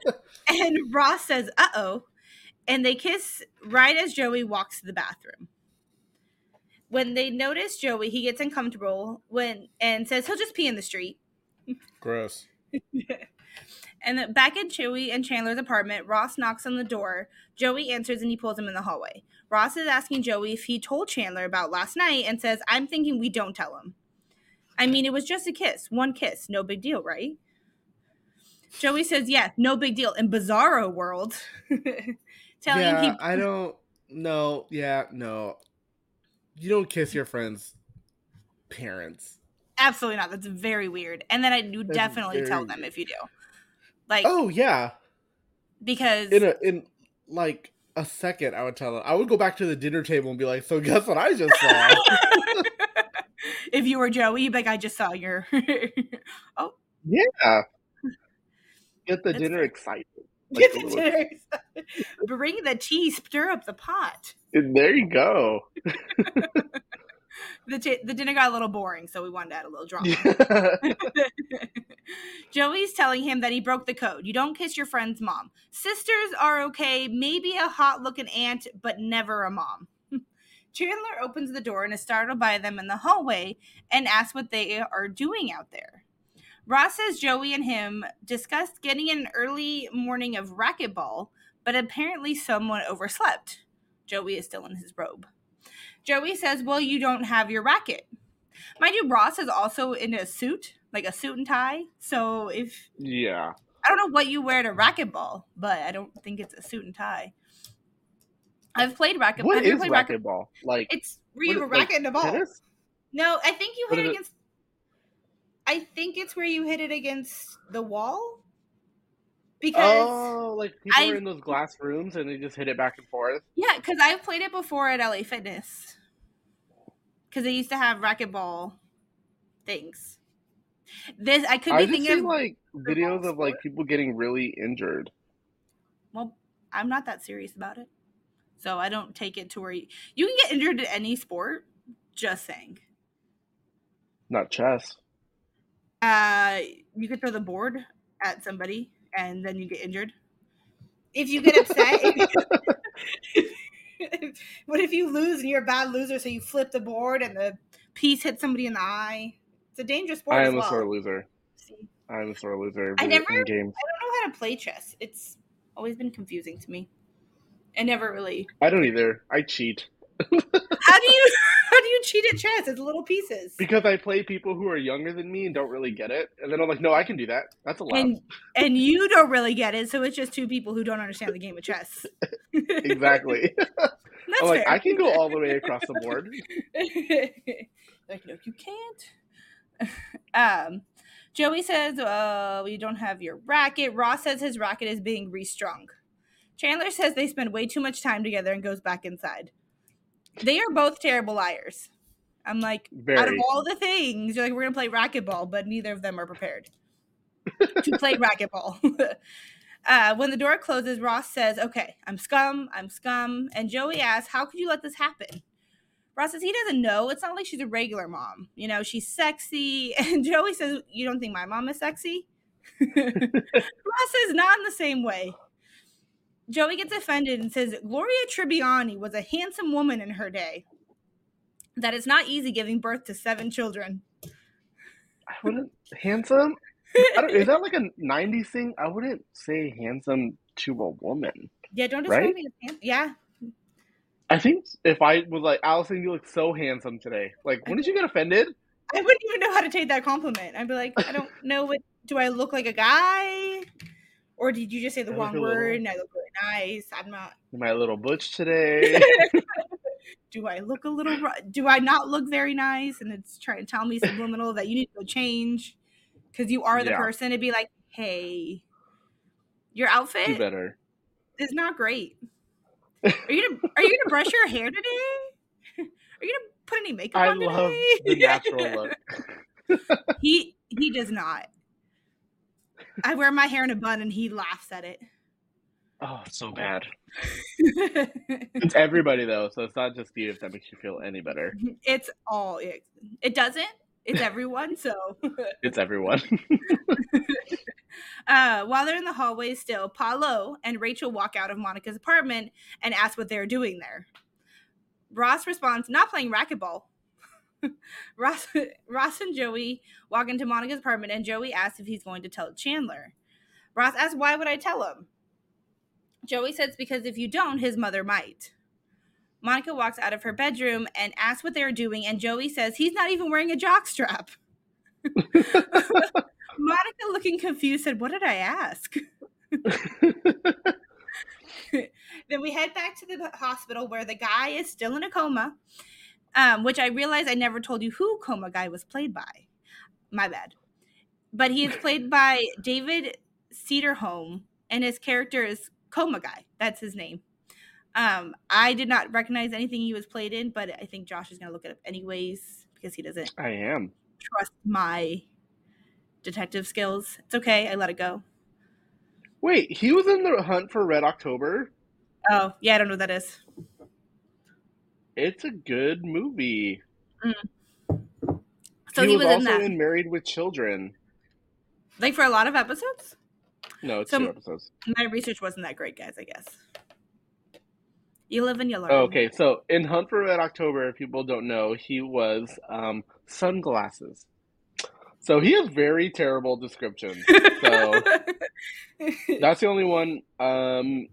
<laughs> and Ross says, uh oh. And they kiss right as Joey walks to the bathroom. When they notice Joey, he gets uncomfortable when and says he'll just pee in the street. Gross. <laughs> And then back in Joey and Chandler's apartment, Ross knocks on the door. Joey answers and he pulls him in the hallway. Ross is asking Joey if he told Chandler about last night and says, I'm thinking we don't tell him. I mean, it was just a kiss, one kiss, no big deal, right? Joey says, Yeah, no big deal. In Bizarro World, <laughs> telling yeah, him he, I don't. No, yeah, no. You don't kiss your friends' parents. absolutely not. That's very weird. And then I That's definitely tell them weird. if you do. Like, Oh yeah, because in a in like a second, I would tell them. I would go back to the dinner table and be like, "So guess what I just saw." <laughs> if you were Joey, you'd be like, I just saw your. <laughs> Oh. Yeah. Get the That's dinner excited. <laughs> Get the dinner. Bring the tea, stir up the pot. And there you go. The, t- the dinner got a little boring, so we wanted to add a little drama. <laughs> <laughs> Joey's telling him that he broke the code. You don't kiss your friend's mom. Sisters are okay, maybe a hot looking aunt, but never a mom. <laughs> Chandler opens the door and is startled by them in the hallway and asks what they are doing out there. Ross says Joey and him discussed getting an early morning of racquetball, but apparently someone overslept. Joey is still in his robe. Joey says, Well, you don't have your racket. Mind you, Ross is also in a suit, like a suit and tie. So if yeah. I don't know what you wear to racquetball, but I don't think it's a suit and tie. I've played racquetball. What played racquet- racquetball? Like It's where you have a is- like racket and a ball. tennis? No, I think you hit it is it? against. I think it's where you hit it against the wall. because Oh, like people I- are in those glass rooms and they just hit it back and forth. yeah, because I've played it before at LA Fitness. Because they used to have racquetball things. This I could I be just thinking see of. like videos of like people getting really injured. well, I'm not that serious about it, so I don't take it to where you, you can get injured in any sport. Just saying. Not chess. Uh, you could throw the board at somebody and then you get injured. If you get upset, <laughs> <laughs> what if you lose and you're a bad loser? So you flip the board and the piece hits somebody in the eye. It's a dangerous sport I am a sore loser. See, I am a sore loser. I in never- games. I don't know how to play chess. It's always been confusing to me. I never really. I don't either. I cheat <laughs> How do you how do you cheat at chess? It's little pieces. because I play people who are younger than me and don't really get it, and then I'm like, no, I can do that. That's allowed. And and you don't really get it, so it's just two people who don't understand the game of chess. <laughs> exactly. <laughs> That's I'm like, fair. I can go all the way across the board. <laughs> like, no, you can't. um, Joey says, uh, we don't have your racket. Ross says his racket is being restrung. Chandler says they spend way too much time together and goes back inside. They are both terrible liars. I'm like, out of all the things, you're like, we're gonna play racquetball, but neither of them are prepared <laughs> to play racquetball. <laughs> uh, when the door closes, Ross says, "Okay, I'm scum. I'm scum." And Joey asks, "How could you let this happen?" Ross says he doesn't know. It's not like she's a regular mom. You know, she's sexy. <laughs> And Joey says, "You don't think my mom is sexy?" Ross says, "Not in the same way." Joey gets offended and says, Gloria Tribbiani was a handsome woman in her day. That it's not easy giving birth to seven children. I wouldn't handsome. I don't, is that like a '90s thing? I wouldn't say handsome to a woman. Yeah, don't describe Right? me as handsome. Yeah. I think if I was like, Allison, you look so handsome today. Like, when did you get offended? I wouldn't even know how to take that compliment. I'd be like, I don't know what do I look like a guy? Or did you just say the I wrong little- word and I look really nice? I'm not Am I a little butch today? <laughs> do I look a little do I not look very nice? And it's trying to tell me subliminal that you need to go change because you are the Yeah. person to be like, hey, your Do outfit better. is not great. Are you gonna are you gonna brush your hair today? Are you gonna put any makeup I on love today? the natural look. <laughs> he he does not. I wear my hair in a bun and he laughs at it. Oh, so bad. <laughs> It's everybody though, so it's not just you if that makes you feel any better. it's all it, it doesn't. It's everyone. So <laughs> It's everyone. <laughs> uh, while they're in the hallway still, Paolo and Rachel walk out of Monica's apartment and ask what they're doing there. Ross responds, not playing racquetball. <laughs> Ross, Ross and Joey walk into Monica's apartment and Joey asks if he's going to tell Chandler. Ross asks, why would I tell him? Joey says, because if you don't, his mother might. Monica walks out of her bedroom and asks what they're doing, and Joey says he's not even wearing a jockstrap. <laughs> <laughs> Monica, looking confused, said, What did I ask? then we head back to the hospital where the guy is still in a coma, um, which I realized I never told you who Coma Guy was played by. My bad. But he is <laughs> played by David Cedarholm, and his character is Coma Guy. That's his name. Um, I did not recognize anything he was played in, but I think Josh is going to look it up anyways because he doesn't I am. trust my detective skills. It's okay. I let it go. Wait, he was in the Hunt for Red October. Oh, yeah, I don't know what that is. It's a good movie. So he, he was, was, in also that. in Married with Children. like for a lot of episodes? No, it's Some- two episodes. My research wasn't that great, guys, I guess. You live and you learn. Okay, so in Hunt for Red October, if people don't know, he was um, sunglasses. So he has very terrible descriptions. So <laughs> that's the only one. Um,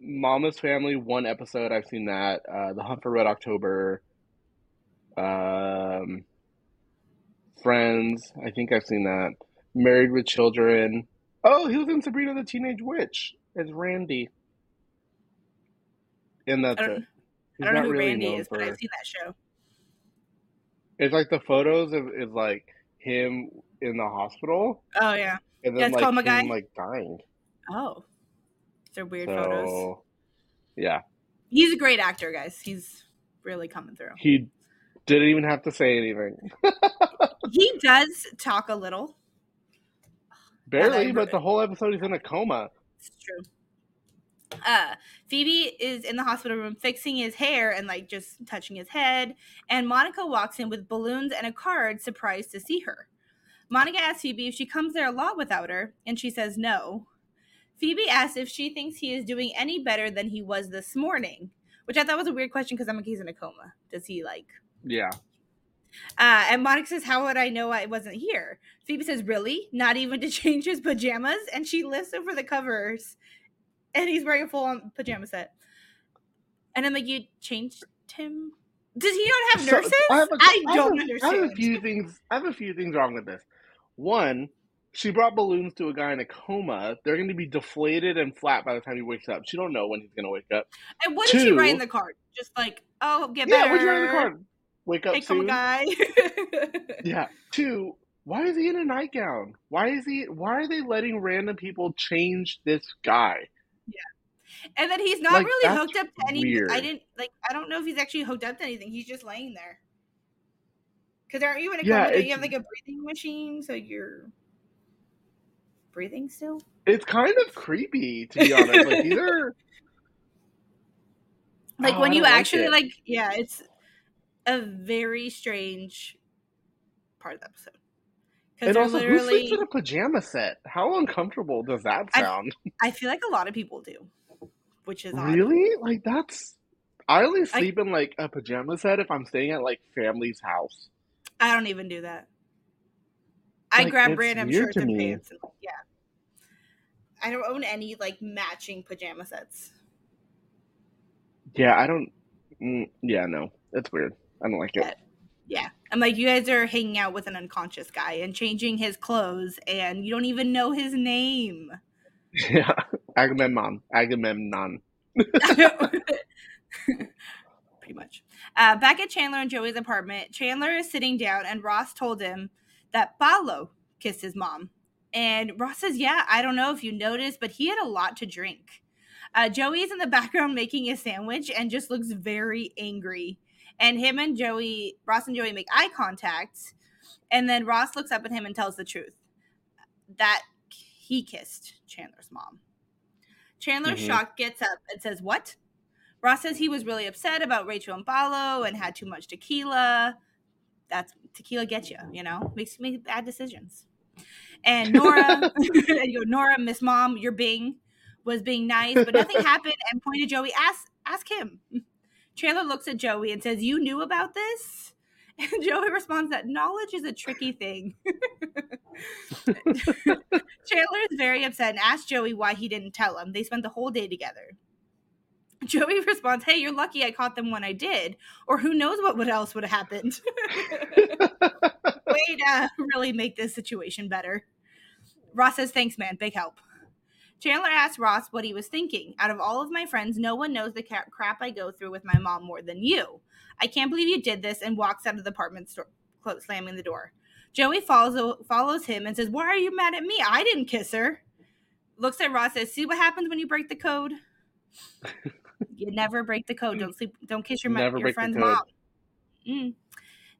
Mama's Family, one episode. I've seen that. Uh, the Hunt for Red October. Um, Friends. I think I've seen that. Married with Children. Oh, he was in Sabrina the Teenage Witch as Randy. And that's I don't- I don't know who really Randy is, but I've seen that show. It's like the photos of is like him in the hospital, Oh yeah. and Yeah, then it's like him like dying. Oh, they're weird so, photos. Yeah, He's a great actor, guys. He's really coming through. he didn't even have to say anything. <laughs> He does talk a little. Barely, but the whole episode he's in a coma. It's true. Uh, Phoebe is in the hospital room fixing his hair and like just touching his head, and Monica walks in with balloons and a card, surprised to see her. Monica asks Phoebe if she comes there a lot without her, and she says no. Phoebe asks if she thinks he is doing any better than he was this morning, which I thought was a weird question because I'm like, he's in a coma. Does he like Yeah. uh, and Monica says, How would I know I wasn't here? Phoebe says, Really? Not even to <laughs> change his pajamas? And she lifts over the covers and he's wearing a full on pajama set. And I'm like, You changed him? Does he not have So, nurses? I, have a- I I don't a- understand. I have a few things. I have a few things wrong with this. One, she brought balloons to a guy in a coma. They're going to be deflated and flat by the time he wakes up. She don't know when he's going to wake up. and what did she write in the card? Just like, Oh, get Yeah, better. what'd you write in the card? Wake up Hey, soon. guy. <laughs> Yeah. Two, why is he in a nightgown? Why is he? Why are they letting random people change this guy? Yeah. And then he's not Like, really hooked up to anything. I didn't like. I don't know if he's actually hooked up to anything. He's just laying there. Because aren't you in a Yeah, coma? You have like a breathing machine so you're breathing still? It's kind of creepy, to be honest. Like these are <laughs> Like Oh, when you like actually it. like, yeah, it's a very strange part of the episode. And also, who sleeps in a pajama set? How uncomfortable does that sound? <laughs> I feel like a lot of people do, which is odd. Really? Like that's. I only I- sleep in like a pajama set if I'm staying at like family's house. I don't even do that. I Like, grab random shirts and pants. And, yeah. I don't own any like matching pajama sets. Yeah, I don't. Mm, yeah, no, it's weird. I don't like it. Yeah. I'm like, you guys are hanging out with an unconscious guy and changing his clothes, and you don't even know his name. Yeah, <laughs> Agamemnon. Agamemnon. <laughs> <laughs> Pretty much. Uh, back at Chandler and Joey's apartment, Chandler is sitting down, and Ross told him that Paolo kissed his mom. And Ross says, Yeah, I don't know if you noticed, but he had a lot to drink. Uh, Joey is in the background <laughs> making a sandwich and just looks very angry. And him and Joey, Ross and Joey make eye contact. And then Ross looks up at him and tells the truth that he kissed Chandler's mom. Chandler, Mhm. shocked, gets up and says, What? Ross says he was really upset about Rachel and Paolo and had too much tequila. That's tequila gets you, you know, makes you make bad decisions. And Nora, <laughs> you go, Nora, Miss Mom, you're being was being nice, but nothing <laughs> happened. And pointed Joey, ask ask him. Chandler looks at Joey and says, "You knew about this." And <laughs> Joey responds that knowledge is a tricky thing. Chandler is very upset and asks Joey why he didn't tell him. They spent the whole day together. <laughs> Joey responds, "Hey, you're lucky I caught them when I did, or who knows what would else would have happened." <laughs> Way to really make this situation better. Ross says, "Thanks, man. Big help." Chandler asks Ross what he was thinking. Out of all of my friends, no one knows the ca- crap I go through with my mom more than you. I can't believe you did this, and walks out of the apartment store, slamming the door. Joey follows follows him and says, "Why are you mad at me? I didn't kiss her." Looks at Ross says, "See what happens when you break the code." <laughs> you never break the code. Don't sleep. Don't kiss your, Never your friend's mom. Mm.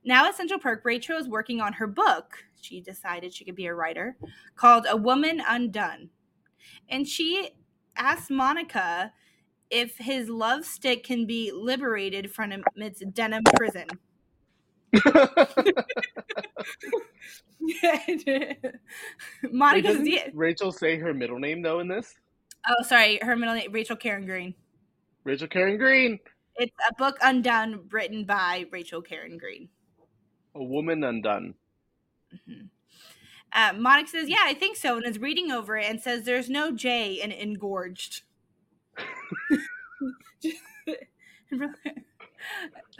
Now at Central Perk, Rachel is working on her book. She decided she could be a writer called A Woman Undone. And she asks Monica if his love stick can be liberated from its denim prison. <laughs> Monica Wait. Rachel say her middle name though in this? Oh, sorry. Her middle name, Rachel Karen Green. Rachel Karen Green, It's a book undone written by Rachel Karen Green. a woman undone. Mhm. Uh, Monica says, "Yeah, I think so," and is reading over it and says, "There's no J in engorged." <laughs>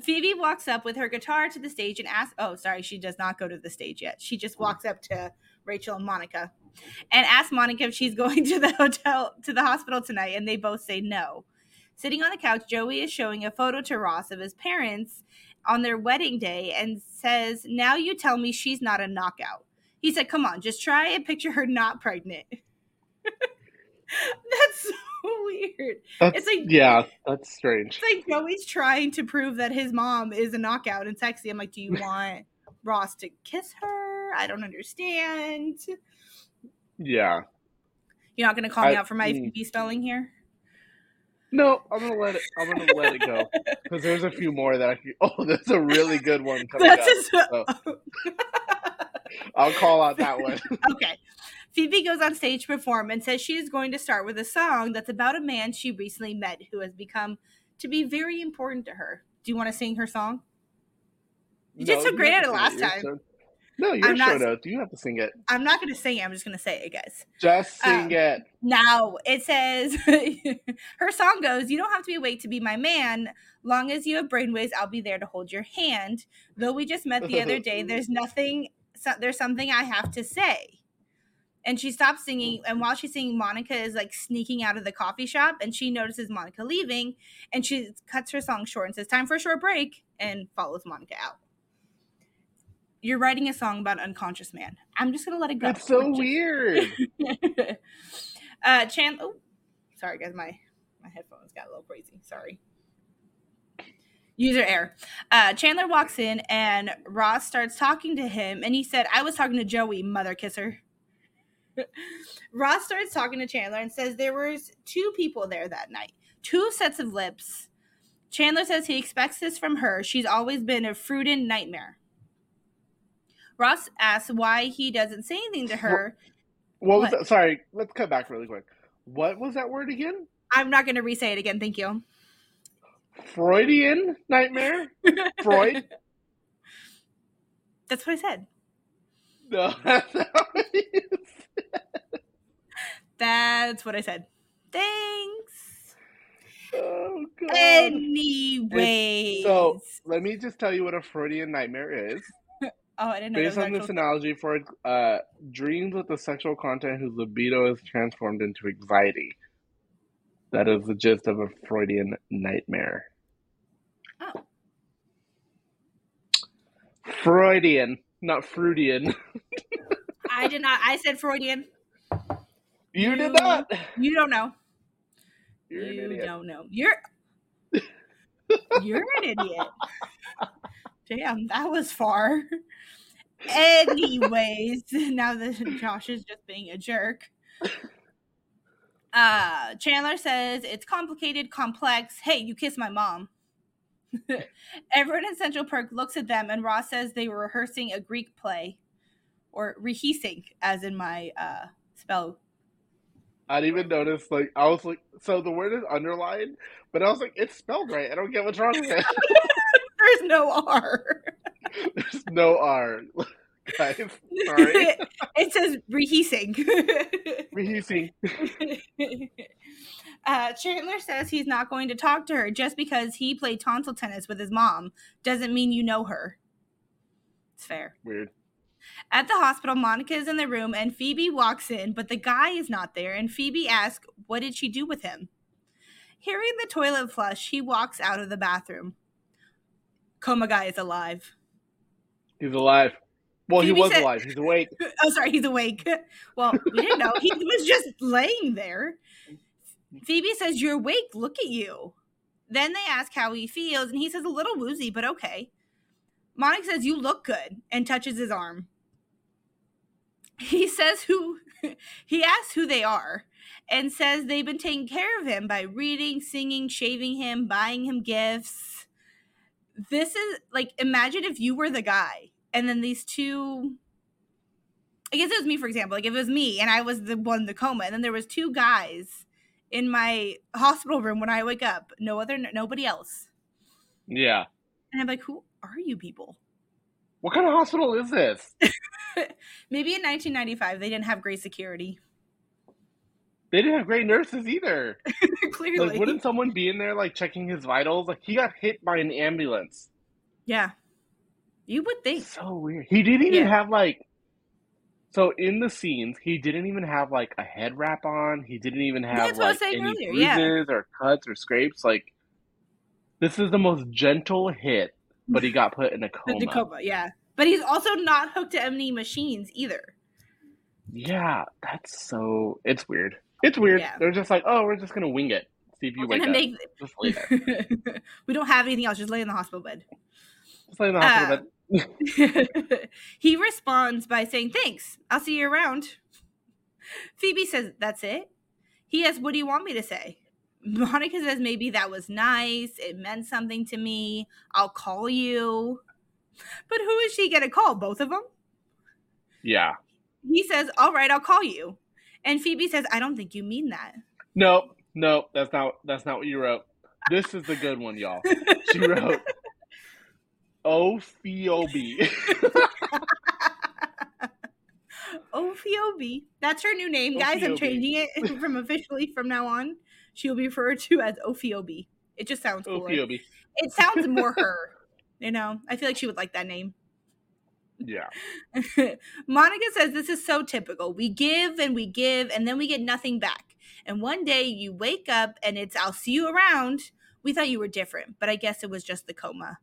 Phoebe walks up with her guitar to the stage and asks, "Oh, sorry, she does not go to the stage yet. She just walks up to Rachel and Monica and asks Monica if she's <laughs> going to the hotel to the hospital tonight, and they both say no." Sitting on the couch, Joey is showing a photo to Ross of his parents on their wedding day and says, Now you tell me she's not a knockout. He said, Come on, just try and picture her not pregnant. <laughs> That's so weird. That's, It's like- yeah, that's strange. It's like Joey's trying to prove that his mom is a knockout and sexy. I'm like, do you want <laughs> Ross to kiss her? I don't understand. Yeah. You're not gonna call me out for my mm. Spelling here? No, <laughs> I'm gonna let it. I'm gonna let it go because there's a few more that I. Can, <laughs> oh, that's a really good one coming up. so- <laughs> I'll call out that one. okay. Phoebe goes on stage to perform and says she is going to start with a song that's about a man she recently met who has become to be very important to her. Do you want to sing her song? You did so great at it last time. show- No, your I'm not show s- notes. You have to sing it. I'm not going to sing it. I'm just going to say it, guys. Just sing Um, it. Now it says <laughs> her song goes, You don't have to be awake to be my man. Long as you have brainwaves, I'll be there to hold your hand. Though we just met the other <laughs> day, there's nothing, so, there's something I have to say. And she stops singing. And while she's singing, Monica is like sneaking out of the coffee shop and she notices Monica leaving and she cuts her song short and says, Time for a short break and follows Monica out. You're writing a song about an unconscious man. I'm just going to let it go. It's so weird. <laughs> uh Chan oh sorry guys, my my headphones got a little crazy. Sorry. User error. Uh Chandler walks in and Ross starts talking to him and he said, I was talking to Joey, mother kisser. <laughs> Ross starts talking to Chandler and says there was two people there that night. Two sets of lips. Chandler says he expects this from her. She's always been a fruited nightmare. Ross asks why he doesn't say anything to her. What was that? Sorry, let's cut back really quick. What was that word again? I'm not going to re-say it again. Thank you. Freudian nightmare? <laughs> Freud? That's what I said. No, <laughs> that's not what it is. That's what I said. Thanks. Oh god. Anyways. So let me just tell you what a Freudian nightmare is. Oh, I didn't know Based on was this analogy, for uh, dreams with the sexual content whose libido is transformed into anxiety. That is the gist of a Freudian nightmare. Oh. Freudian, not Freudian. <laughs> I did not. I said Freudian. You You- did not. You don't know. You're you don't know. You're you're an idiot. <laughs> Damn, that was far. Anyways, <laughs> now that Josh is just being a jerk. Uh Chandler says it's complicated, complex. Hey, you kiss my mom. <laughs> Everyone in Central Perk looks at them and Ross says they were rehearsing a Greek play. Or rehearsing, as in my uh spell I didn't even notice. Like I was like, so the word is underlined, but I was like, it's spelled right. I don't get what's wrong with it. There's no R. <laughs> There's no R, <laughs> guys. Sorry. <laughs> it says rehearsing. Rehearsing. uh, Chandler says he's not going to talk to her just because he played tonsil tennis with his mom doesn't mean you know her. It's fair. Weird. At the hospital, Monica is in the room and Phoebe walks in, but the guy is not there. And Phoebe asks, What did she do with him? Hearing the toilet flush, he walks out of the bathroom. Coma guy is alive. He's alive. Well, he was said- alive. He's awake. <laughs> Oh, sorry, he's awake. <laughs> Well, we didn't know. He was just laying there. Phoebe says, You're awake. Look at you. Then they ask how he feels, and he says, A little woozy, but okay. Monica says, You look good, and touches his arm. He says, Who <laughs> he asks who they are, and says they've been taking care of him by reading, singing, shaving him, buying him gifts. This is like, imagine if you were the guy, and then these two I guess it was me, for example. Like if it was me and I was the one in the coma, and then there was two guys in my hospital room when I wake up, no other, nobody else, Yeah. and I'm like, who are you people? What kind of hospital is this? <laughs> Maybe in 1995 they didn't have great security. They didn't have great nurses either. <laughs> Clearly, Like, wouldn't someone be in there like checking his vitals? Like, he got hit by an ambulance. yeah, you would think. So weird. He didn't even Yeah. have like. So in the scenes, he didn't even have like a head wrap on. He didn't even have That's like any earlier, bruises yeah. or cuts or scrapes. Like, this is the most gentle hit, but he <laughs> got put in a coma. The coma, yeah, but he's also not hooked to any machines either. Yeah, that's so. It's weird. It's weird. Yeah. They're just like, oh, we're just gonna wing it. See if you We're wake up. make. <laughs> Just lay there. <laughs> we don't have anything else. Just lay in the hospital bed. Just lay in the hospital Uh, bed. <laughs> he responds by saying, Thanks. I'll see you around. Phoebe says, That's it. He asks, What do you want me to say? Monica says, Maybe that was nice. It meant something to me. I'll call you. But who is she going to call? Both of them? Yeah. He says, All right, I'll call you. And Phoebe says, I don't think you mean that. Nope. Nope. That's not. That's not what you wrote. This is the good one, y'all. She wrote Ophiobi. <laughs> Ophiobi. That's her new name, guys. I'm changing it <laughs> from officially from now on. She'll be referred to as Ophiobi. It just sounds cooler. Ophiobi. It sounds more her. You know, I feel like she would like that name. Yeah. <laughs> Monica says this is so typical. We give and we give and then we get nothing back. And one day you wake up and it's I'll see you around. We thought you were different, but I guess it was just the coma.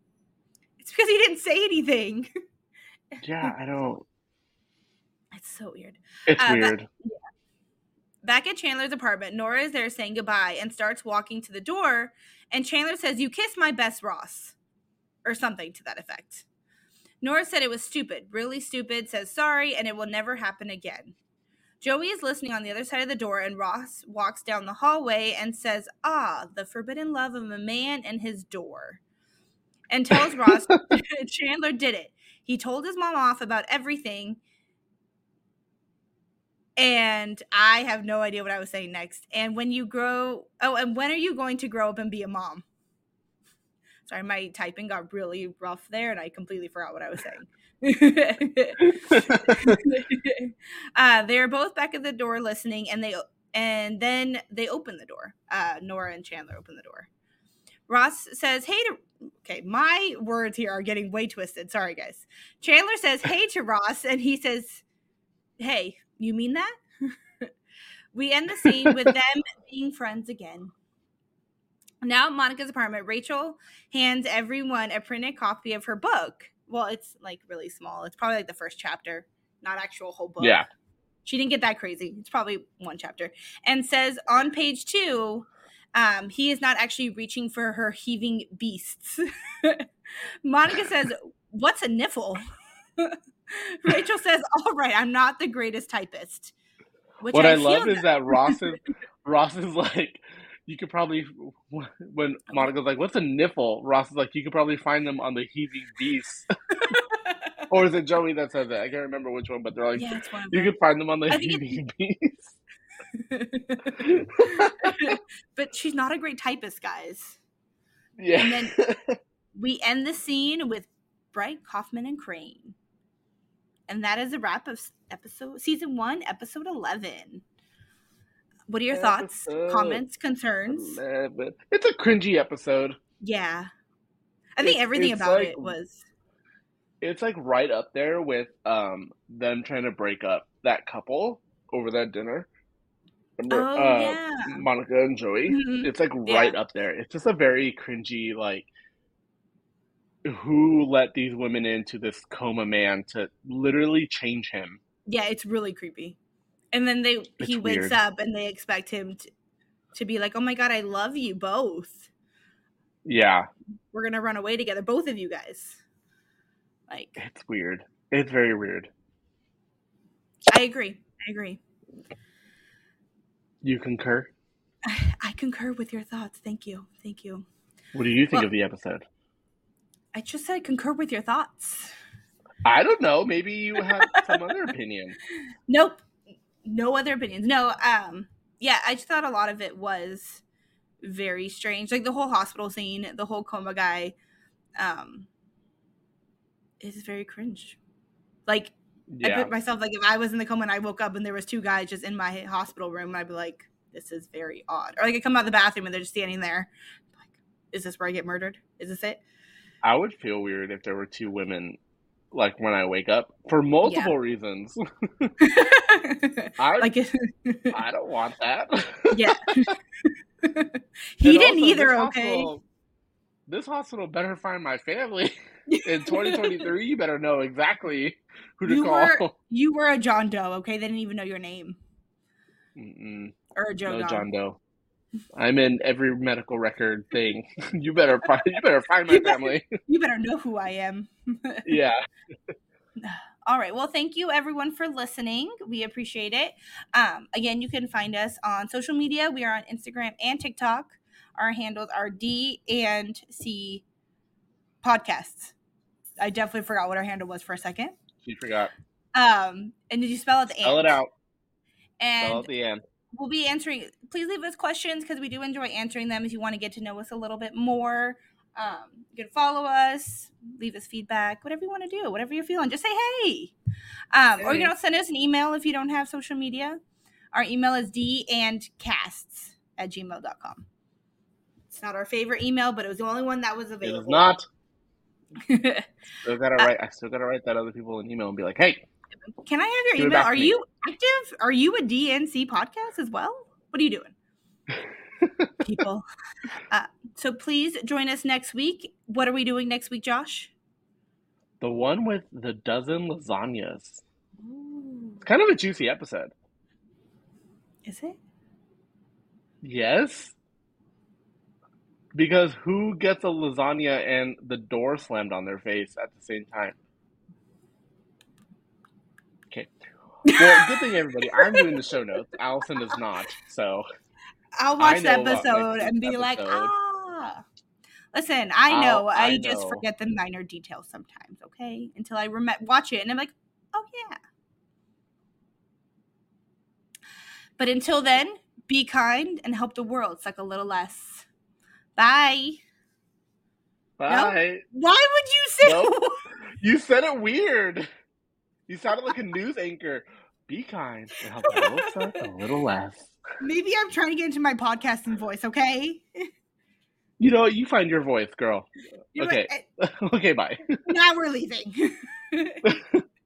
It's because he didn't say anything. Yeah. I don't. <laughs> It's so weird. It's Uh, weird. Back at Chandler's apartment, Nora is there saying goodbye and starts walking to the door. And Chandler says, You kissed my best Ross, or something to that effect. Nora said it was stupid, really stupid, says sorry, and it will never happen again. Joey is listening on the other side of the door, and Ross walks down the hallway and says, Ah, the forbidden love of a man and his door. And tells <laughs> Ross Chandler did it. He told his mom off about everything, and I have no idea what I was saying next. And when you grow, oh, and when are you going to grow up and be a mom? Sorry, my typing got really rough there, and I completely forgot what I was saying. <laughs> uh, they're both back at the door listening, and they and then they open the door. Uh, Nora and Chandler open the door. Ross says, "Hey to." Okay, my words here are getting way twisted. Sorry, guys. Chandler says, "Hey" to Ross, and he says, "Hey, you mean that?" <laughs> we end the scene with <laughs> them being friends again. Now at Monica's apartment, Rachel hands everyone a printed copy of her book. Well, it's like really small. It's probably like the first chapter, not actual whole book. Yeah. She didn't get that crazy. It's probably one chapter. And says on page two, um, he is not actually reaching for her heaving beasts. <laughs> Monica <laughs> says, What's a niffle? <laughs> Rachel says, All right, I'm not the greatest typist. Which what I, feel love is that Ross is Ross is like, you could probably <laughs> when Monica's like, "What's a niffle?" Ross is like, "You could probably find them on the heaving beast." <laughs> or is it Joey that says that? I can't remember which one, but they're like, yeah, it's one of "You could find them on the heaving <laughs> beast." but she's not a great typist, guys. yeah. And then we end the scene with Bright Kauffman and Crane. And that is a wrap of episode season one, episode eleven. What are your thoughts, Episode comments, concerns? It's a cringy episode. Yeah. I think It's- everything it's about like- it was It's like right up there with um them trying to break up that couple over that dinner. Remember, Oh, uh, yeah. Monica and Joey. Mhm. It's like Yeah. right up there. It's just a very cringy like who let these women into this coma man to literally change him. yeah, it's really creepy. And then they he It's wakes weird. up and they expect him to, to be like, "Oh my god, I love you both. Yeah, We're gonna run away together, both of you guys." Like, it's weird. It's very weird. I agree. I agree. You concur? I concur with your thoughts. Thank you. Thank you. What do you think Well- of the episode? I just said concur with your thoughts. I don't know. Maybe you have some other opinion. <laughs> Nope. No other opinions. No, um yeah, I just thought a lot of it was very strange. Like the whole hospital scene, the whole coma guy um is very cringe. Like I put myself like if I was in the coma and I woke up and there was two guys just in my hospital room, I'd be like, this is very odd. Or like I come out of the bathroom and they're just standing there. Like, is this where I get murdered? Is this it? I would feel weird if there were two women like when I wake up for multiple reasons. <laughs> <laughs> I like <laughs> I don't want that. yeah. And he didn't also, either, this okay? hospital- this hospital better find my family. In 2023, you better know exactly who to You call. were you were a John Doe, okay? They didn't even know your name. Mm-mm. or a Joe no Don? John Doe. I'm in every medical record thing. <laughs> you better find. You better find my You better- family. <laughs> You better know who I am. <laughs> yeah. <sighs> All right. Well, thank you everyone for listening. We appreciate it. Um, again, you can find us on social media. We are on Instagram and TikTok. Our handles are D and C podcasts. I definitely forgot what our handle was for a second. She forgot. Um, and did you spell it? The Spell it out. And Spell the end. We'll be answering. Please leave us questions because we do enjoy answering them. If you want to get to know us a little bit more, um, you can follow us, leave us feedback, whatever you want to do, whatever you're feeling. Just say hey. Um, Or you can also send us an email if you don't have social media. Our email is d and casts at gmail.com. It's not our favorite email, but it was the only one that was available. It is not. <laughs> Still gotta write. I still gotta write that other people an email and be like, "Hey, Can I have your email? Are you active? Are you a DNC podcast as well? What are you doing? <laughs> People. Uh, so please join us next week. What are we doing next week, Josh? the one with the dozen lasagnas." It's kind of a juicy episode. Is it? Yes. Because who gets a lasagna and the door slammed on their face at the same time? Okay. Well, <laughs> good thing everybody. I'm doing the show notes. Allison is not. So I'll watch the episode and be week's like, ah. Listen, I know. I, I just know. forget the minor details sometimes. Okay, until I rem- watch it and I'm like, oh yeah. But until then, be kind and help the world suck a little less. Bye. bye. Why would you say? Nope. <laughs> You said it weird. You sounded like a news anchor. Be kind and help the world suck a little less. Maybe I'm trying to get into my podcasting voice. Okay. <laughs> You know, you find your voice, girl. You're Okay. right. <laughs> okay, bye. now we're leaving. <laughs>